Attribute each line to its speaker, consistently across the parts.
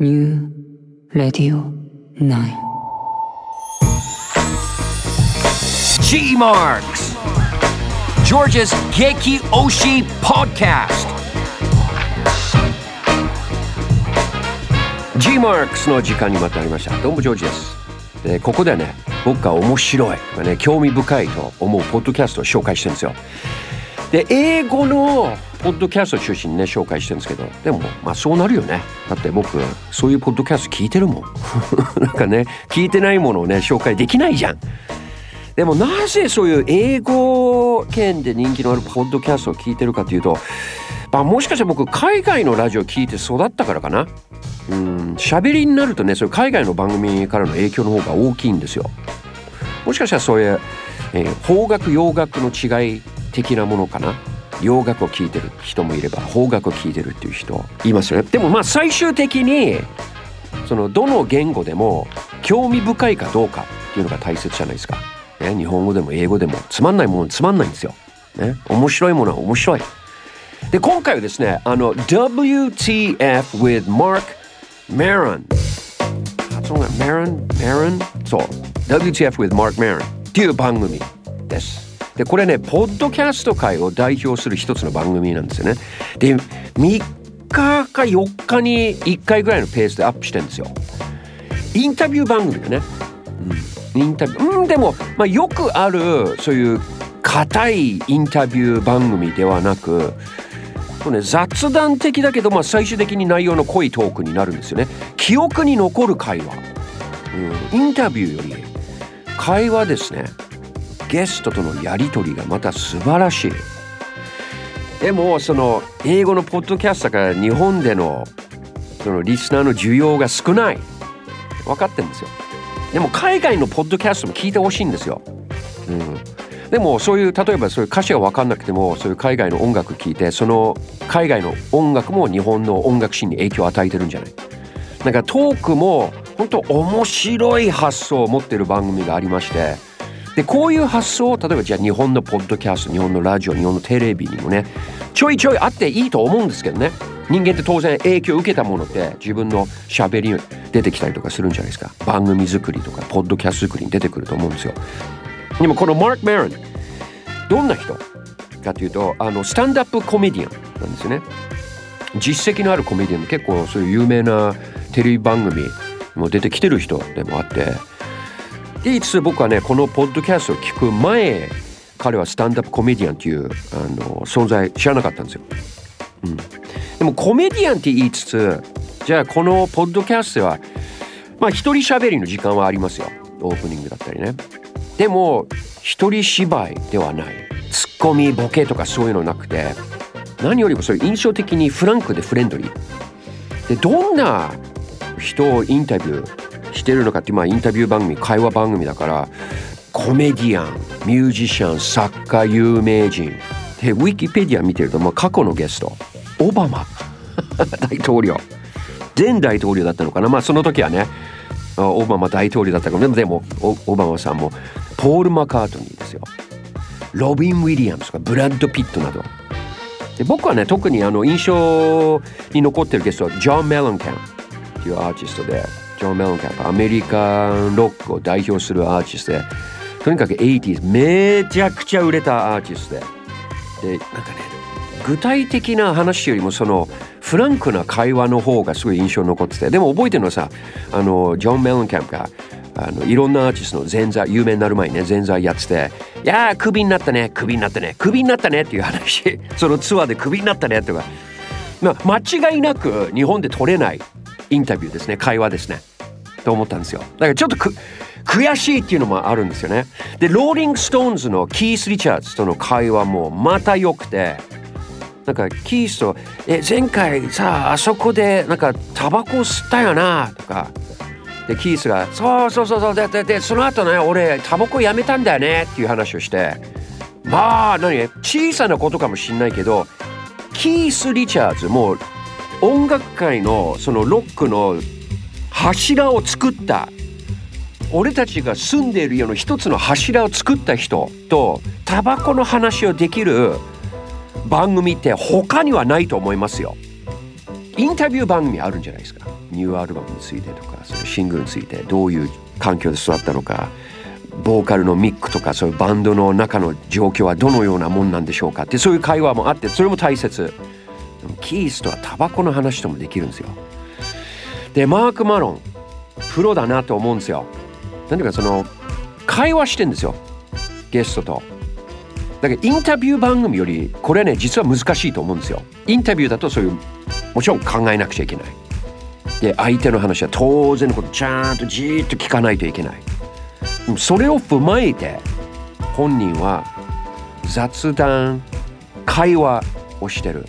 Speaker 1: New Radio 9.
Speaker 2: G Marks George's Geki Oshi Podcast. G Marks の時間にまたありました。どうもジョージですでここでね僕が面白いとかね興味深いと思うポッドキャストを紹介してるんですよ。で英語のポッドキャスト中心にね紹介してるんですけどでもまあそうなるよね。だって僕そういうポッドキャスト聞いてるもん。なんかね聞いてないものをね紹介できないじゃん。でもなぜそういう英語圏で人気のあるポッドキャストを聞いてるかというと、まあ、もしかしたら僕海外のラジオ聞いて育ったからかな？うん喋りになるとねそういう海外の番組からの影響の方が大きいんですよ。もしかしたらそういう、えー、邦楽洋楽の違い的なものかな？洋楽を聴いてる人もいれば邦楽を聴いてるっていう人いますよね。でもまあ最終的にそのどの言語でも興味深いかどうかっていうのが大切じゃないですか。ね、日本語でも英語でもつまんないものつまんないんですよ。ね、面白いものは面白い。で今回はですねあの WTF with Mark Maron 発音が Maron Maron そう。WTF with Mark Maron っていう番組です。でこれねポッドキャスト界を代表する一つの番組なんですよね。で3日か4日に1回ぐらいのペースでアップしてるんですよ。インタビュー番組だね。うんインタビューうんでも、まあ、よくあるそういう硬いインタビュー番組ではなく、雑談的だけど、まあ、最終的に内容の濃いトークになるんですよね。記憶に残る会話、うん、インタビューより会話ですねゲストとのやり取りがまた素晴らしい。でもその英語のポッドキャストから日本でのそのリスナーの需要が少ない分かってるんですよ。でも海外のポッドキャストも聞いてほしいんですよ。うん、でもそういう例えばそういう歌詞が分かんなくてもそういう海外の音楽聴いてその海外の音楽も日本の音楽シーンに影響を与えてるんじゃない？なんかトークも本当面白い発想を持ってる番組がありましてでこういう発想を例えばじゃあ日本のポッドキャスト日本のラジオ日本のテレビにもねちょいちょいあっていいと思うんですけどね。人間って当然影響を受けたものって自分のしゃべりに出てきたりとかするんじゃないですか。番組作りとかポッドキャスト作りに出てくると思うんですよ。でもこのマーク・メロンどんな人？かというとあのスタンダップコメディアンなんですよね。実績のあるコメディアン結構そういう有名なテレビ番組も出てきてる人でもあってでいつ僕はねこのポッドキャストを聞く前彼はスタンダップコメディアンというあの存在知らなかったんですよ。うん、でもコメディアンって言いつつじゃあこのポッドキャストはまあ一人喋りの時間はありますよ。オープニングだったりね。でも一人芝居ではない。ツッコミボケとかそういうのなくて何よりもそういう印象的にフランクでフレンドリー。でどんな人をインタビューしてるのかってまあインタビュー番組会話番組だからコメディアンミュージシャン作家有名人。でウィキペディア見てると、まあ、過去のゲストオバマ。大統領。前大統領だったのかな。まあその時はねオバマ大統領だったかも。でもオバマさんもポール・マカートニーですよ。ロビン・ウィリアムスとかブラッド・ピットなど。で僕はね特にあの印象に残ってるゲストはジョン・メロンキャンっていうアーティストで。ジョン・メロンキャンアメリカンロックを代表するアーティストでとにかく 80s めちゃくちゃ売れたアーティストで。でなんかね具体的な話よりもそのフランクな会話の方がすごい印象に残っててでも覚えてるのはさあのジョン・メロンキャンプがあのいろんなアーティストの前座有名になる前にね前座やってて「いやークビになったねクビになったねクビになったね」っていう話。そのツアーでクビになったねとか、まあ、間違いなく日本で取れないインタビューですね。会話ですね。と思ったんですよ。だからちょっと悔しいっていうのもあるんですよね。でローリング・ストーンズのキース・リチャーズとの会話もまた良くてなんかキースと「え前回さあそこでなんかタバコ吸ったよな」とか。でキースが「そうそうそうそうでででその後ね俺タバコやめたんだよね」っていう話をして。まあ何？小さなことかもしんないけどキース・リチャーズも音楽界のそのロックの柱を作った俺たちが住んでいるような一つの柱を作った人とタバコの話をできる番組って他にはないと思いますよ。インタビュー番組あるんじゃないですか。ニューアルバムについてとかそのシングルについてどういう環境で育ったのかボーカルのミックとかそういうバンドの中の状況はどのようなもんなんでしょうかってそういう会話もあってそれも大切。キースとはタバコの話ともできるんですよ。でマーク・マロンプロだなと思うんですよ。何ていうかその会話してんですよ。ゲストと。だけどインタビュー番組よりこれね実は難しいと思うんですよ。インタビューだとそういうもちろん考えなくちゃいけない。で相手の話は当然のことちゃんとじーっと聞かないといけない。それを踏まえて本人は雑談会話をしてる。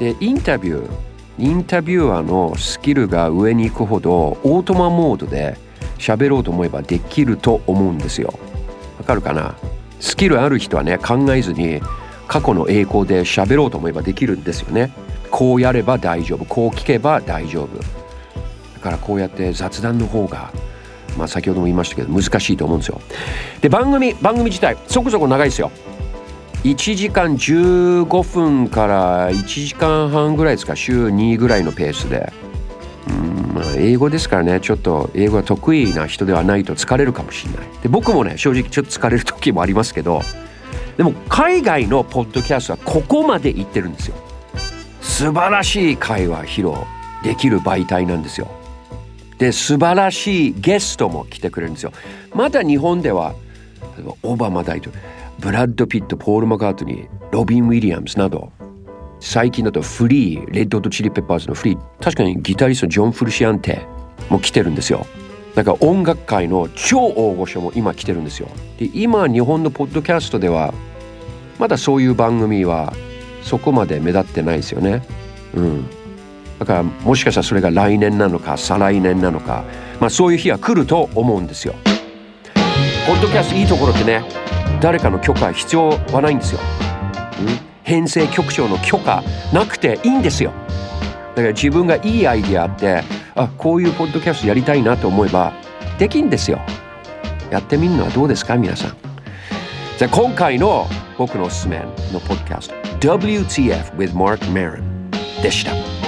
Speaker 2: でインタビューインタビュアーのスキルが上に行くほどオートマモードで喋ろうと思えばできると思うんですよ。わかるかな？スキルある人はね考えずに過去の栄光で喋ろうと思えばできるんですよね。こうやれば大丈夫。こう聞けば大丈夫。だからこうやって雑談の方がまあ先ほども言いましたけど難しいと思うんですよ。で番組番組自体そこそこ長いですよ。1時間15分から1時間半ぐらいですか週2ぐらいのペースで。うんまあ英語ですからねちょっと英語が得意な人ではないと疲れるかもしれない。で僕もね正直ちょっと疲れる時もありますけどでも海外のポッドキャストはここまで行ってるんですよ。素晴らしい会話披露できる媒体なんですよ。で素晴らしいゲストも来てくれるんですよ。まだ日本では例えばオバマ大統領。ブラッド・ピットポール・マカートニーロビン・ウィリアムズなど最近だとフリーレッド・とチリ・ペッパーズのフリー確かにギタリストジョン・フルシアンテも来てるんですよ。だから音楽界の超大御所も今来てるんですよ。で今日本のポッドキャストではまだそういう番組はそこまで目立ってないですよね。うん。だからもしかしたらそれが来年なのか再来年なのかまあそういう日は来ると思うんですよ。ポッドキャストいいところってね誰かの許可必要はないんですよ、編成局長の許可なくていいんですよ。だから自分がいいアイディアあってあこういうポッドキャストやりたいなと思えばできんですよ。やってみるのはどうですか皆さん。じゃあ今回の僕のおすすめのポッドキャスト WTF with Mark Maron でした。